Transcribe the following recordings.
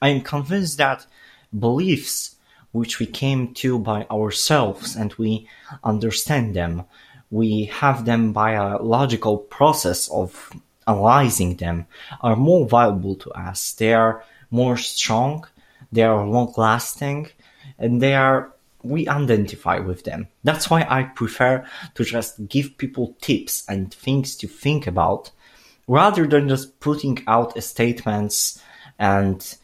I am convinced that beliefs which we came to by ourselves and we understand them, we have them by a logical process of analyzing them, are more valuable to us. They are more strong, they are long lasting, and they are we identify with them. That's why I prefer to just give people tips and things to think about rather than just putting out statements and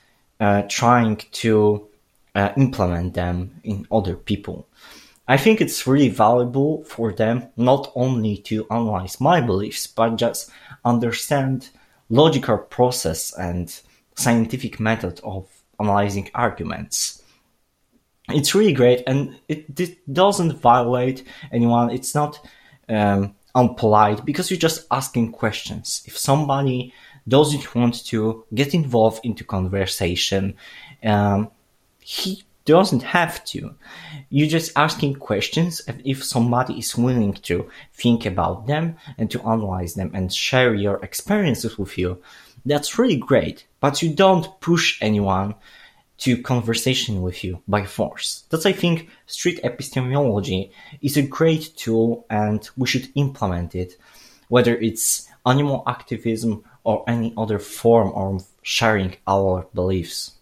trying to uh, implement them in other people. I think it's really valuable for them not only to analyze my beliefs, but just understand logical process and scientific method of analyzing arguments. It's really great, and it, it doesn't violate anyone. It's not um, unpolite because you're just asking questions. If somebody doesn't want to get involved into conversation, um, he doesn't have to. You're just asking questions, if somebody is willing to think about them and to analyze them and share your experiences with you, that's really great. But you don't push anyone to conversation with you by force. That's, I think, street epistemology is a great tool and we should implement it, whether it's animal activism or any other form of sharing our beliefs.